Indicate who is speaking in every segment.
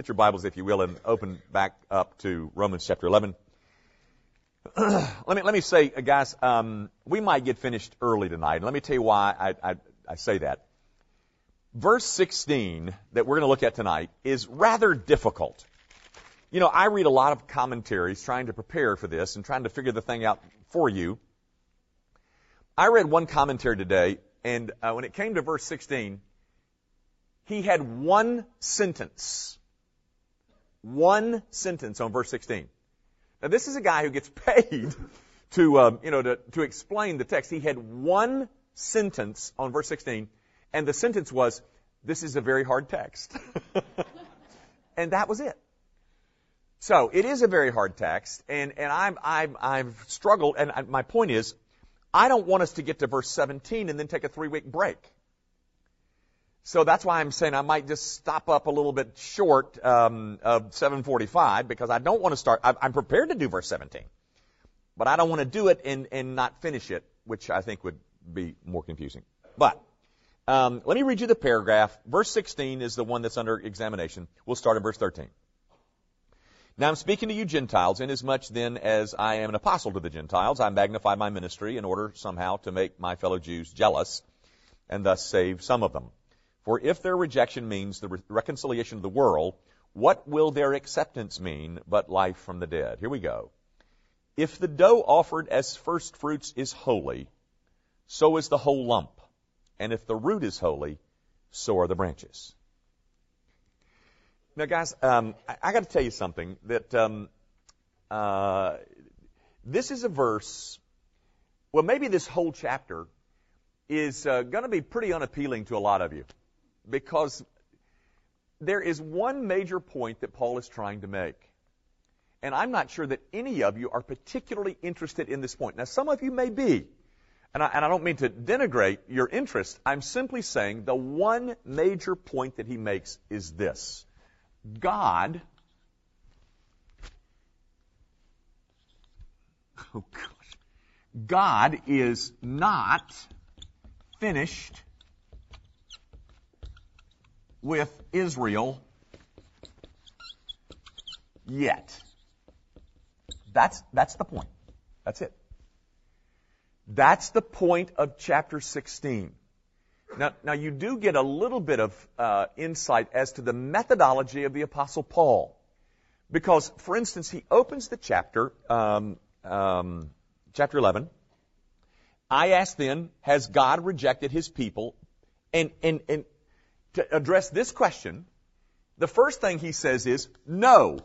Speaker 1: get your Bibles, if you will, and open back up to Romans chapter 11. let me let me say, uh, guys, um, we might get finished early tonight. Let me tell you why I, I, I say that. Verse 16 that we're going to look at tonight is rather difficult. You know, I read a lot of commentaries trying to prepare for this and trying to figure the thing out for you. I read one commentary today, and uh, when it came to verse 16, he had one sentence. One sentence on verse 16. Now, this is a guy who gets paid to, um, you know, to, to explain the text. He had one sentence on verse 16, and the sentence was, "This is a very hard text," and that was it. So it is a very hard text, and and I'm I'm I've struggled, and I, my point is, I don't want us to get to verse 17 and then take a three week break. So that's why I'm saying I might just stop up a little bit short um, of 745 because I don't want to start. I'm prepared to do verse 17, but I don't want to do it and, and not finish it, which I think would be more confusing. But um, let me read you the paragraph. Verse 16 is the one that's under examination. We'll start in verse 13. Now I'm speaking to you Gentiles, inasmuch then as I am an apostle to the Gentiles, I magnify my ministry in order somehow to make my fellow Jews jealous and thus save some of them. For if their rejection means the re- reconciliation of the world, what will their acceptance mean but life from the dead? Here we go. If the dough offered as first fruits is holy, so is the whole lump. And if the root is holy, so are the branches. Now, guys, um, I, I got to tell you something that um, uh, this is a verse. Well, maybe this whole chapter is uh, going to be pretty unappealing to a lot of you because there is one major point that Paul is trying to make. And I'm not sure that any of you are particularly interested in this point. Now, some of you may be. And I, and I, don't mean to denigrate your interest. I'm simply saying the one major point that he makes is this. God, oh gosh, God is not finished with Israel yet. That's, that's the point. That's it. That's the point of chapter 16. Now, now you do get a little bit of uh, insight as to the methodology of the Apostle Paul. Because, for instance, he opens the chapter, um, um, chapter 11. I ask then, has God rejected his people? And, and, and to address this question, the first thing he says is no.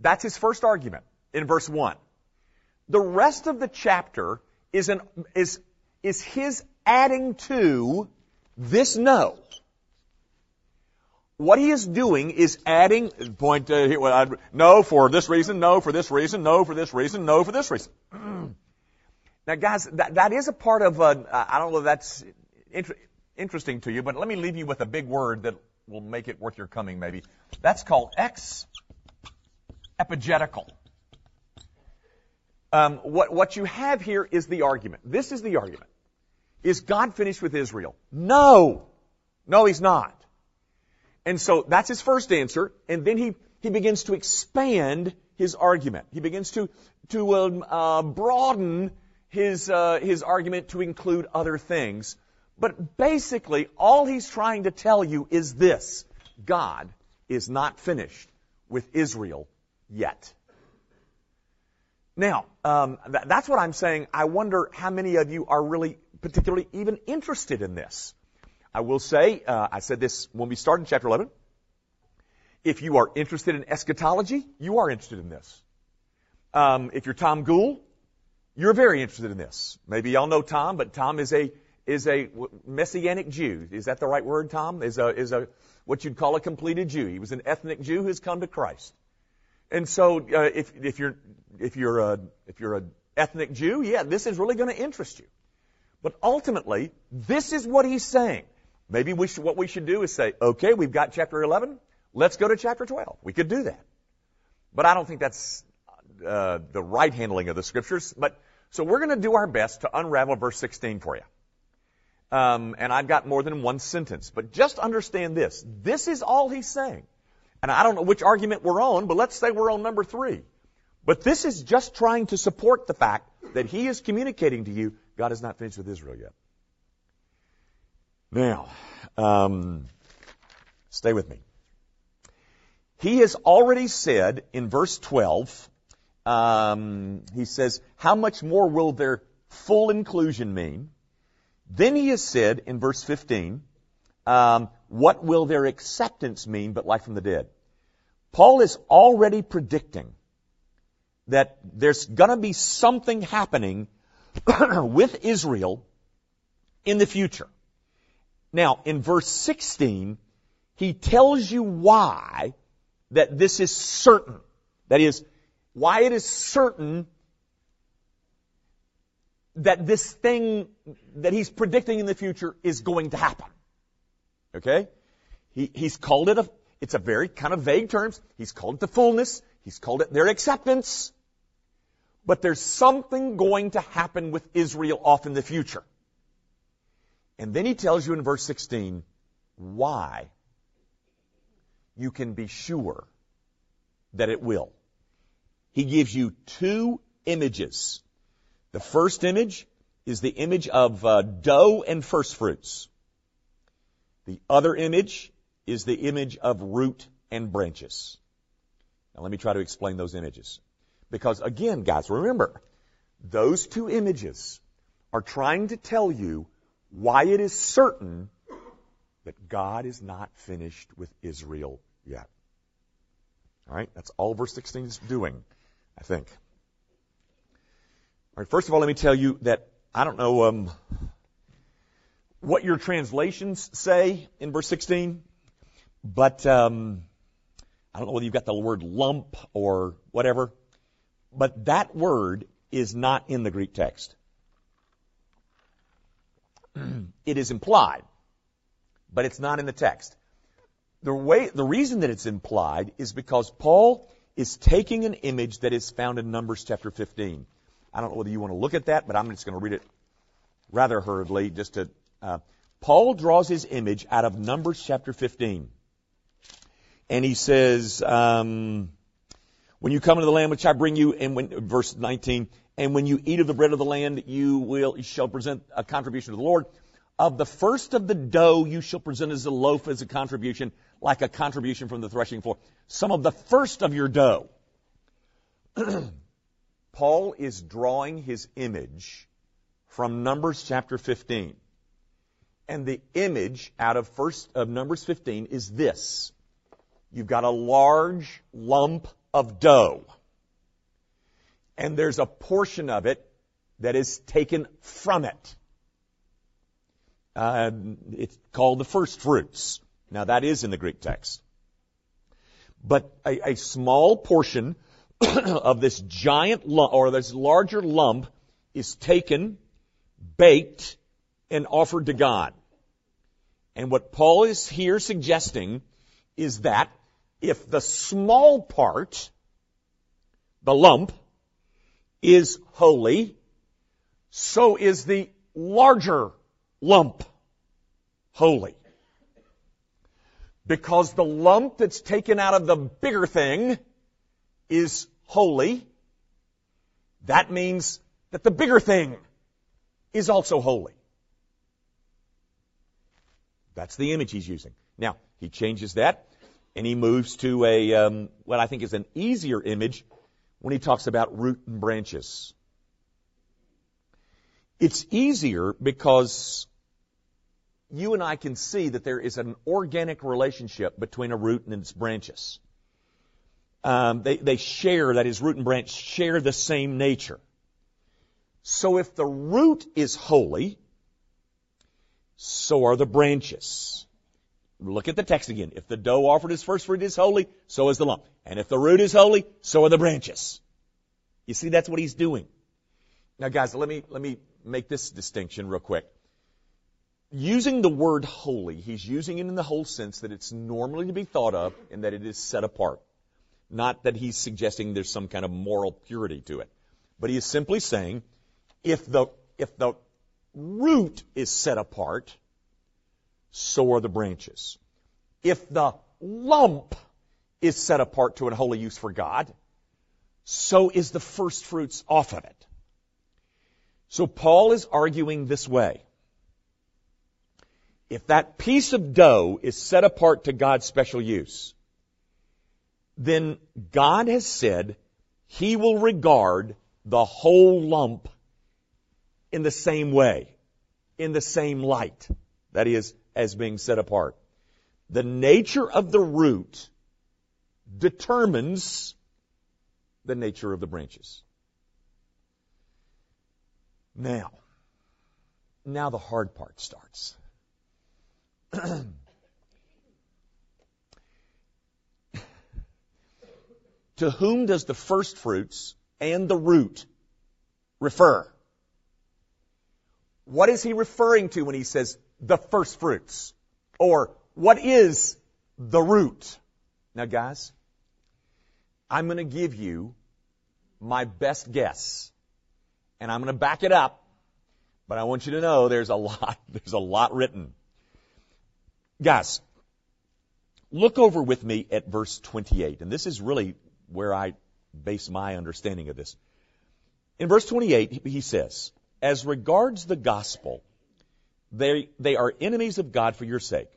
Speaker 1: That's his first argument in verse 1. The rest of the chapter is an, is, is his adding to this no. What he is doing is adding, point, uh, no for this reason, no for this reason, no for this reason, no for this reason. now guys, that, that is a part of, uh, I don't know if that's interesting to you, but let me leave you with a big word that will make it worth your coming maybe. That's called ex epigetical. Um, what, what you have here is the argument. This is the argument. Is God finished with Israel? No. No, He's not. And so that's his first answer, and then he, he begins to expand his argument. He begins to, to um, uh, broaden his, uh, his argument to include other things. But basically, all he's trying to tell you is this. God is not finished with Israel yet. Now, um, th- that's what I'm saying. I wonder how many of you are really particularly even interested in this. I will say, uh, I said this when we started in chapter 11. If you are interested in eschatology, you are interested in this. Um, if you're Tom Gould, you're very interested in this. Maybe y'all know Tom, but Tom is a is a messianic Jew. Is that the right word, Tom? Is a is a what you'd call a completed Jew. He was an ethnic Jew who's come to Christ. And so, uh, if if you're if you're a if you're an ethnic Jew, yeah, this is really going to interest you. But ultimately, this is what he's saying. Maybe we should, what we should do is say, okay, we've got chapter 11. Let's go to chapter 12. We could do that. But I don't think that's uh, the right handling of the scriptures. But so we're going to do our best to unravel verse 16 for you. Um, and I've got more than one sentence. But just understand this. This is all he's saying. And I don't know which argument we're on, but let's say we're on number three. But this is just trying to support the fact that he is communicating to you, God is not finished with Israel yet. Now, um, stay with me. He has already said in verse 12, um, he says, how much more will their full inclusion mean? Then he has said in verse 15, um, what will their acceptance mean but life from the dead? Paul is already predicting that there's going to be something happening with Israel in the future. Now, in verse 16, he tells you why that this is certain. That is, why it is certain that this thing that he's predicting in the future is going to happen. Okay? He, he's called it a, it's a very kind of vague terms. He's called it the fullness. He's called it their acceptance. But there's something going to happen with Israel off in the future. And then he tells you in verse 16 why you can be sure that it will. He gives you two images. The first image is the image of uh, dough and first fruits. The other image is the image of root and branches. Now let me try to explain those images. Because again, guys, remember, those two images are trying to tell you why it is certain that God is not finished with Israel yet. All right, that's all verse 16 is doing, I think. All right, first of all, let me tell you that I don't know um, what your translations say in verse 16, but um, I don't know whether you've got the word lump or whatever, but that word is not in the Greek text. it is implied, but it's not in the text. The way, the reason that it's implied is because Paul is taking an image that is found in Numbers chapter 15. I don't know whether you want to look at that, but I'm just going to read it rather hurriedly just to, uh, Paul draws his image out of Numbers chapter 15. And he says, um, when you come into the land which I bring you, and when, verse 19, and when you eat of the bread of the land, you will, you shall present a contribution to the Lord. Of the first of the dough you shall present as a loaf as a contribution, like a contribution from the threshing floor. Some of the first of your dough. Paul is drawing his image from Numbers chapter 15. And the image out of first of Numbers 15 is this. You've got a large lump of dough. And there's a portion of it that is taken from it. Uh, it's called the first fruits. Now that is in the Greek text. But a, a small portion of this giant lump, or this larger lump, is taken, baked, and offered to God. And what Paul is here suggesting is that if the small part, the lump, is holy, so is the larger lump holy. Because the lump that's taken out of the bigger thing is holy, that means that the bigger thing is also holy. That's the image he's using. Now, he changes that and he moves to a, um, what I think is an easier image when he talks about root and branches. It's easier because you and I can see that there is an organic relationship between a root and its branches. Um, they, they share, that is, root and branch share the same nature. So if the root is holy, so are the branches. Look at the text again. If the dough offered as first fruit is holy, so is the lump. And if the root is holy, so are the branches. You see, that's what he's doing. Now guys, let me, let me make this distinction real quick. Using the word holy, he's using it in the whole sense that it's normally to be thought of and that it is set apart. Not that he's suggesting there's some kind of moral purity to it. But he is simply saying, if the, if the root is set apart, so are the branches. If the lump is set apart to an holy use for God, so is the first fruits off of it. So Paul is arguing this way. If that piece of dough is set apart to God's special use, then God has said he will regard the whole lump in the same way, in the same light. That is, as being set apart. The nature of the root determines the nature of the branches. Now, now the hard part starts. to whom does the first fruits and the root refer? What is he referring to when he says the first fruits? Or what is the root? Now guys, I'm going to give you my best guess. And I'm going to back it up. But I want you to know there's a lot, there's a lot written. Guys, look over with me at verse 28. And this is really where I base my understanding of this. In verse 28, he says, As regards the gospel, they, they are enemies of God for your sake.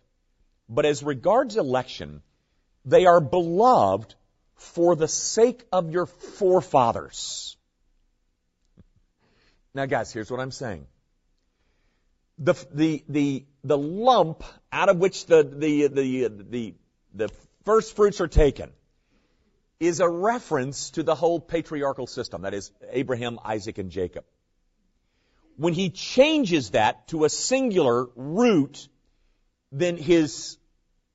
Speaker 1: But as regards election, they are beloved for the sake of your forefathers. Now guys, here's what I'm saying. The, the, the, the lump out of which the, the, the, the, the first fruits are taken is a reference to the whole patriarchal system. That is Abraham, Isaac, and Jacob. When he changes that to a singular root, then his,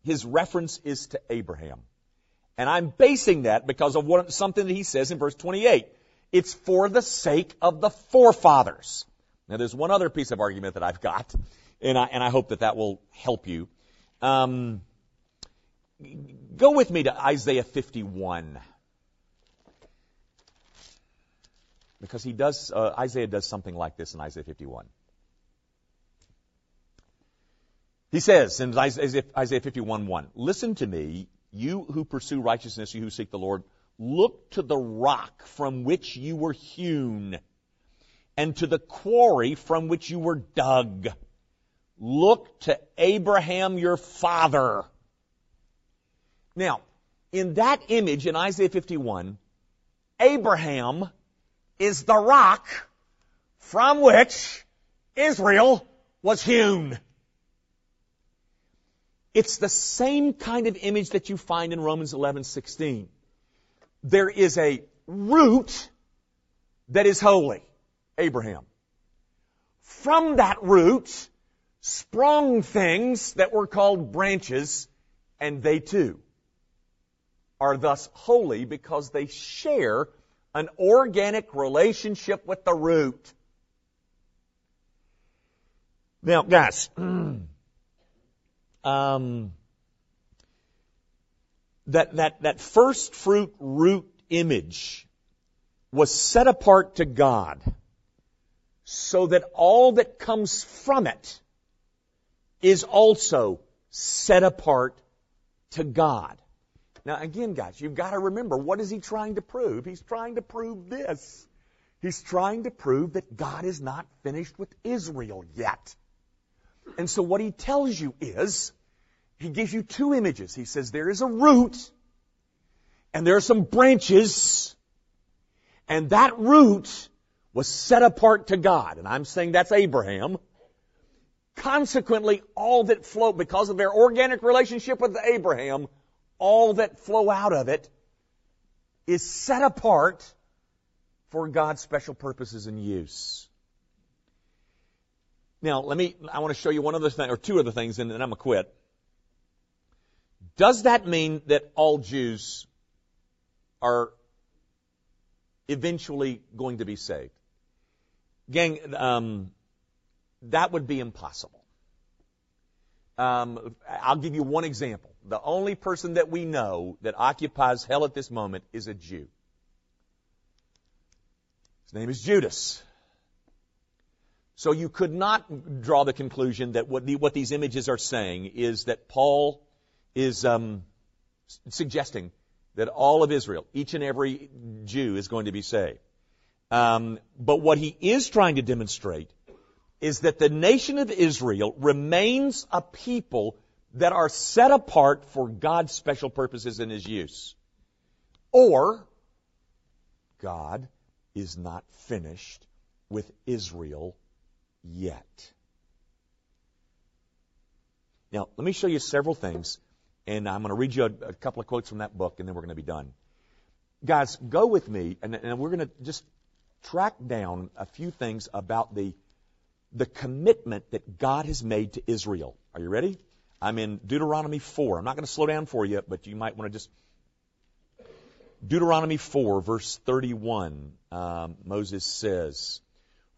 Speaker 1: his reference is to Abraham. And I'm basing that because of what, something that he says in verse 28. It's for the sake of the forefathers. Now there's one other piece of argument that I've got, and I, and I hope that that will help you. Um, Go with me to Isaiah 51. Because he does, uh, Isaiah does something like this in Isaiah 51. He says in Isaiah, Isaiah 51 1, Listen to me, you who pursue righteousness, you who seek the Lord. Look to the rock from which you were hewn, and to the quarry from which you were dug. Look to Abraham your father now, in that image in Isaiah 51, Abraham is the rock from which Israel was hewn. It's the same kind of image that you find in Romans 11:16. There is a root that is holy, Abraham. From that root sprung things that were called branches, and they too are thus holy because they share an organic relationship with the root. Now, guys, um, that, that, that first fruit root image was set apart to God so that all that comes from it is also set apart to God. Now again, guys, you've got to remember, what is he trying to prove? He's trying to prove this. He's trying to prove that God is not finished with Israel yet. And so what he tells you is, he gives you two images. He says there is a root, and there are some branches, and that root was set apart to God. And I'm saying that's Abraham. Consequently, all that flow, because of their organic relationship with Abraham, all that flow out of it is set apart for God's special purposes and use. Now, let me, I want to show you one other thing, or two other things, and then I'm going to quit. Does that mean that all Jews are eventually going to be saved? Gang, um, that would be impossible. Um, I'll give you one example. The only person that we know that occupies hell at this moment is a Jew. His name is Judas. So you could not draw the conclusion that what, the, what these images are saying is that Paul is um, suggesting that all of Israel, each and every Jew, is going to be saved. Um, but what he is trying to demonstrate is that the nation of Israel remains a people that are set apart for God's special purposes in his use. Or, God is not finished with Israel yet. Now, let me show you several things, and I'm going to read you a, a couple of quotes from that book, and then we're going to be done. Guys, go with me, and, and we're going to just track down a few things about the, the commitment that God has made to Israel. Are you ready? I'm in Deuteronomy 4. I'm not going to slow down for you, but you might want to just. Deuteronomy 4, verse 31, um, Moses says,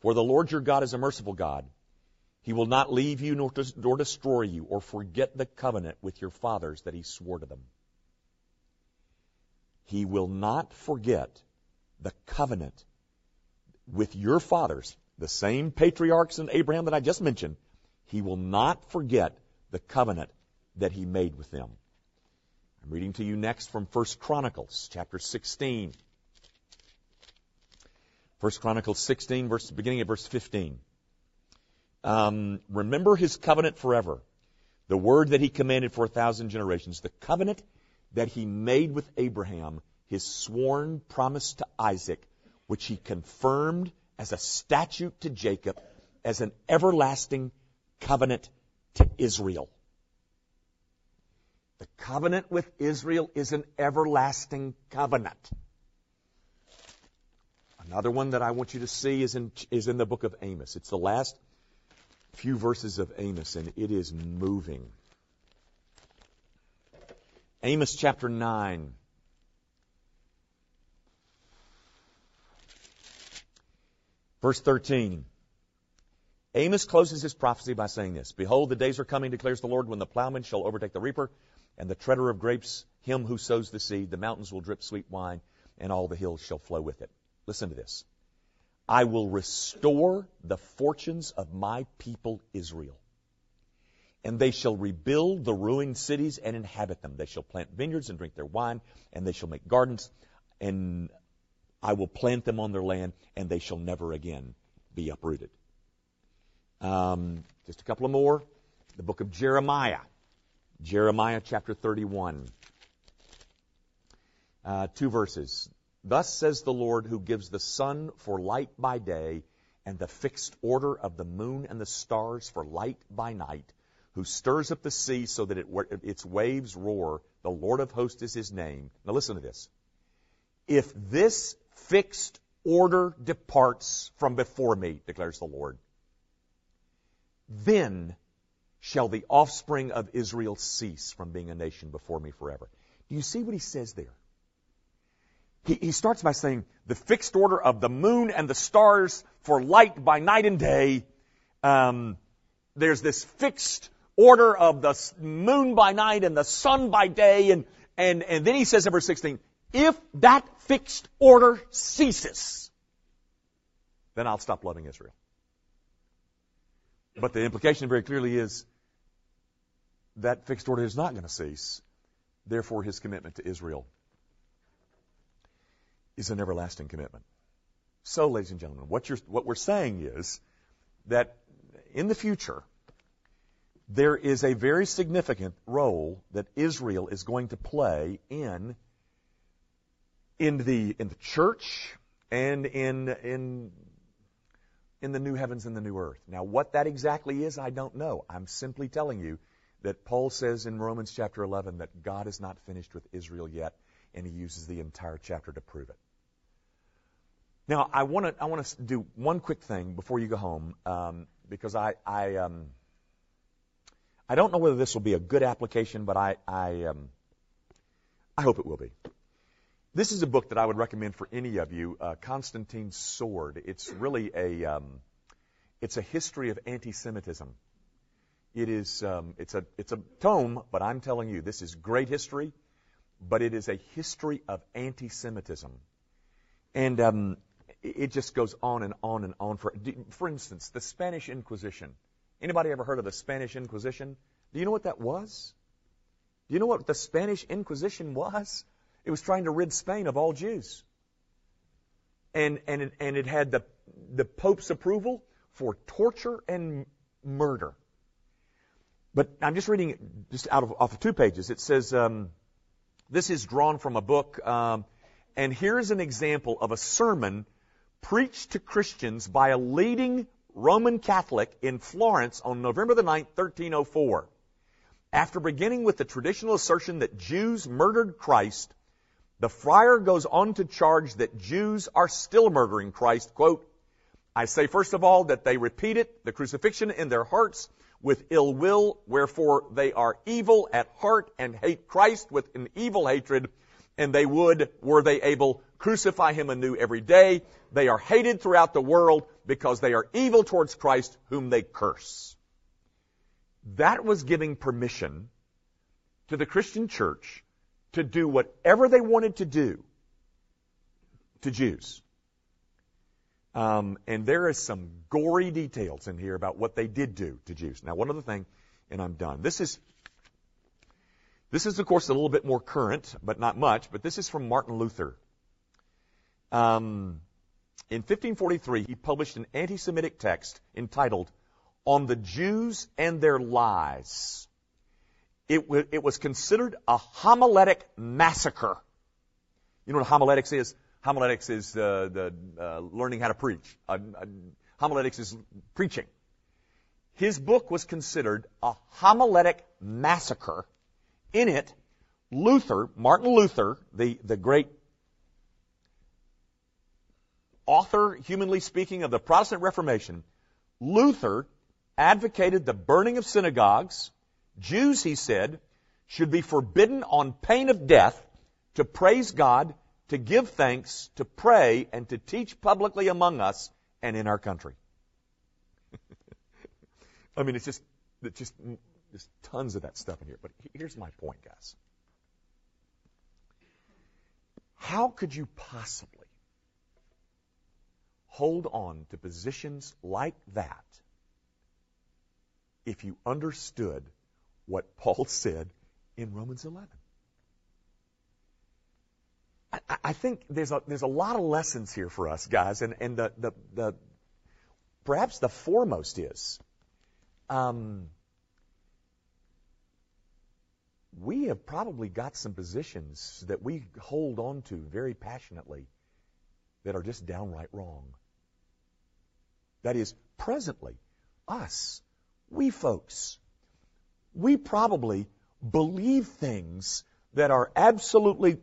Speaker 1: For the Lord your God is a merciful God. He will not leave you nor, nor destroy you or forget the covenant with your fathers that he swore to them. He will not forget the covenant with your fathers, the same patriarchs and Abraham that I just mentioned. He will not forget the covenant that he made with them. I'm reading to you next from 1 Chronicles chapter 16. 1 Chronicles 16, verse, beginning at verse 15. Um, remember his covenant forever, the word that he commanded for a thousand generations, the covenant that he made with Abraham, his sworn promise to Isaac, which he confirmed as a statute to Jacob, as an everlasting covenant to Israel. The covenant with Israel is an everlasting covenant. Another one that I want you to see is in, is in the book of Amos. It's the last few verses of Amos, and it is moving. Amos chapter 9. Verse 13. Amos closes his prophecy by saying this Behold, the days are coming, declares the Lord, when the plowman shall overtake the reaper, and the treader of grapes him who sows the seed. The mountains will drip sweet wine, and all the hills shall flow with it. Listen to this. I will restore the fortunes of my people Israel. And they shall rebuild the ruined cities and inhabit them. They shall plant vineyards and drink their wine, and they shall make gardens, and I will plant them on their land, and they shall never again be uprooted. Um, just a couple of more. The book of Jeremiah. Jeremiah chapter 31. Uh, two verses. Thus says the Lord who gives the sun for light by day and the fixed order of the moon and the stars for light by night, who stirs up the sea so that it, its waves roar. The Lord of hosts is his name. Now listen to this. If this fixed order departs from before me, declares the Lord, then shall the offspring of Israel cease from being a nation before me forever. Do you see what he says there? He, he starts by saying, the fixed order of the moon and the stars for light by night and day. Um, there's this fixed order of the moon by night and the sun by day. And, and, and then he says in verse 16, if that fixed order ceases, then I'll stop loving Israel. But the implication very clearly is that fixed order is not going to cease. Therefore, his commitment to Israel is an everlasting commitment. So, ladies and gentlemen, what, what we're saying is that in the future, there is a very significant role that Israel is going to play in, in, the, in the church and in, in in the new heavens and the new earth. Now, what that exactly is, I don't know. I'm simply telling you that Paul says in Romans chapter 11 that God is not finished with Israel yet, and he uses the entire chapter to prove it. Now, I want to I want to do one quick thing before you go home, um, because I I um, I don't know whether this will be a good application, but I I um, I hope it will be. This is a book that I would recommend for any of you, uh, Constantine's Sword. It's really a, um, it's a history of anti-Semitism. It is, um, it's a, it's a tome, but I'm telling you, this is great history, but it is a history of anti-Semitism. And um, it just goes on and on and on. For, for instance, the Spanish Inquisition. Anybody ever heard of the Spanish Inquisition? Do you know what that was? Do you know what the Spanish Inquisition was? It was trying to rid Spain of all Jews. And, and, it, and it had the, the Pope's approval for torture and murder. But I'm just reading just out of off of two pages. It says um, this is drawn from a book, um, and here's an example of a sermon preached to Christians by a leading Roman Catholic in Florence on November the 9th, 1304. After beginning with the traditional assertion that Jews murdered Christ, the friar goes on to charge that Jews are still murdering Christ. Quote, I say first of all that they repeat it, the crucifixion in their hearts with ill will, wherefore they are evil at heart and hate Christ with an evil hatred, and they would, were they able, crucify him anew every day. They are hated throughout the world because they are evil towards Christ whom they curse. That was giving permission to the Christian church to do whatever they wanted to do to Jews. Um, and there is some gory details in here about what they did do to Jews. Now, one other thing, and I'm done. This is, this is of course a little bit more current, but not much. But this is from Martin Luther. Um, in 1543, he published an anti-Semitic text entitled "On the Jews and Their Lies." It, w- it was considered a homiletic massacre. You know what homiletics is? Homiletics is uh, the uh, learning how to preach. Uh, homiletics is preaching. His book was considered a homiletic massacre. In it, Luther, Martin Luther, the, the great author, humanly speaking, of the Protestant Reformation, Luther advocated the burning of synagogues. Jews, he said, should be forbidden on pain of death to praise God to give thanks, to pray, and to teach publicly among us and in our country. I mean, it's just, it's just, there's tons of that stuff in here. But here's my point, guys. How could you possibly hold on to positions like that if you understood what Paul said in Romans 11? I, I think there's a, there's a lot of lessons here for us, guys, and, and the, the, the perhaps the foremost is um, we have probably got some positions that we hold on to very passionately that are just downright wrong. That is, presently, us, we folks, we probably believe things that are absolutely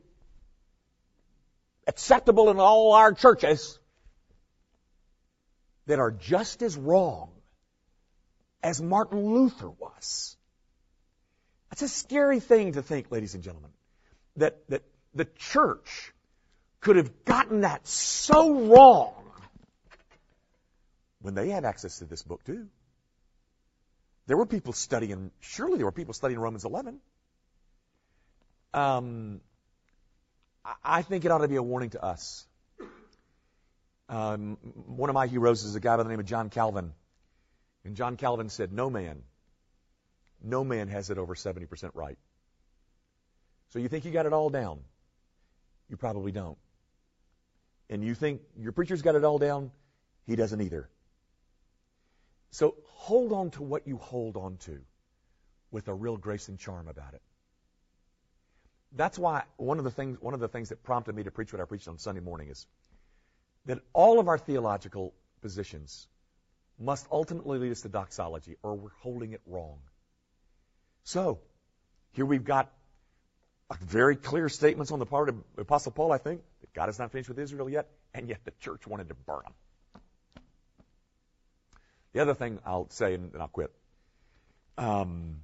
Speaker 1: acceptable in all our churches that are just as wrong as Martin Luther was. That's a scary thing to think, ladies and gentlemen, that, that the church could have gotten that so wrong when they had access to this book too. There were people studying, surely there were people studying Romans 11. Um, I think it ought to be a warning to us. Um, one of my heroes is a guy by the name of John Calvin. And John Calvin said, No man, no man has it over 70% right. So you think you got it all down? You probably don't. And you think your preacher's got it all down? He doesn't either. So hold on to what you hold on to with a real grace and charm about it that's why one of the things one of the things that prompted me to preach what I preached on Sunday morning is that all of our theological positions must ultimately lead us to doxology, or we're holding it wrong. So, here we've got very clear statements on the part of Apostle Paul, I think, that God is not finished with Israel yet, and yet the church wanted to burn them. The other thing I'll say, and then I'll quit. Um,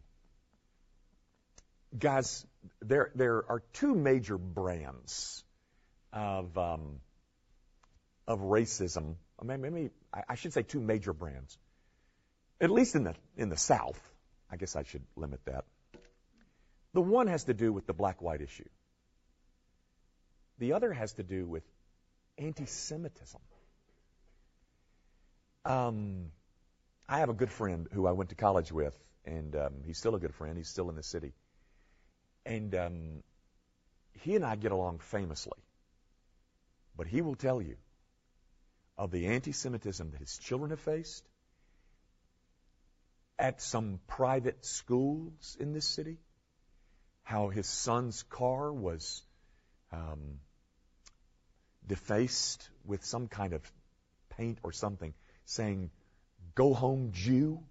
Speaker 1: guys, there there are two major brands of um, of racism. I mean, maybe I should say two major brands, at least in the in the South. I guess I should limit that. The one has to do with the black-white issue. The other has to do with anti-Semitism. Um, I have a good friend who I went to college with, and um, he's still a good friend. He's still in the city. And um, he and I get along famously. But he will tell you of the anti Semitism that his children have faced at some private schools in this city, how his son's car was um, defaced with some kind of paint or something saying, Go home, Jew.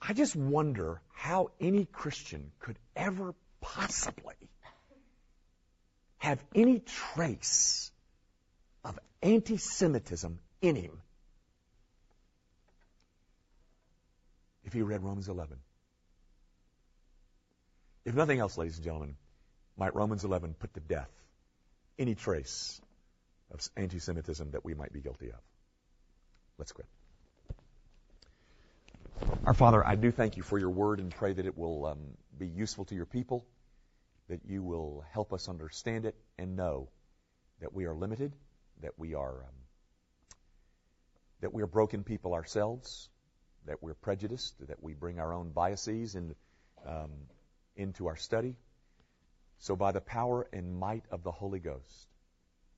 Speaker 1: I just wonder how any Christian could ever possibly have any trace of anti Semitism in him if he read Romans 11. If nothing else, ladies and gentlemen, might Romans 11 put to death any trace of anti Semitism that we might be guilty of? Let's quit. Our Father, I do thank you for your word and pray that it will um, be useful to your people, that you will help us understand it and know that we are limited, that we are um, that we are broken people ourselves, that we're prejudiced, that we bring our own biases um, into our study. So, by the power and might of the Holy Ghost,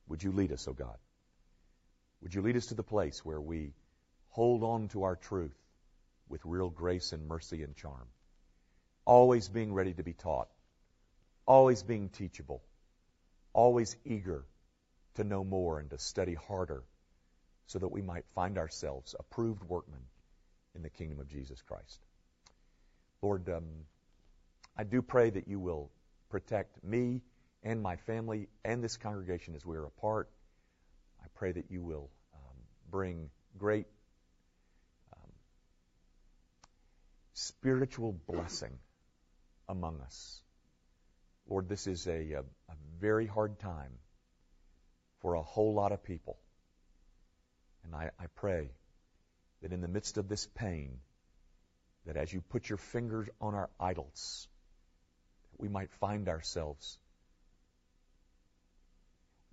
Speaker 1: would you lead us, O God? Would you lead us to the place where we hold on to our truth with real grace and mercy and charm? Always being ready to be taught, always being teachable, always eager to know more and to study harder so that we might find ourselves approved workmen in the kingdom of Jesus Christ. Lord, um, I do pray that you will protect me and my family and this congregation as we are apart. I pray that you will bring great um, spiritual blessing among us. Lord, this is a, a, a very hard time for a whole lot of people. And I, I pray that in the midst of this pain, that as you put your fingers on our idols, that we might find ourselves,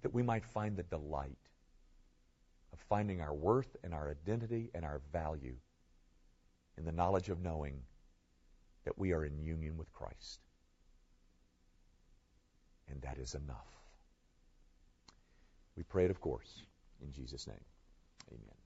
Speaker 1: that we might find the delight finding our worth and our identity and our value in the knowledge of knowing that we are in union with Christ. And that is enough. We pray it, of course, in Jesus' name. Amen.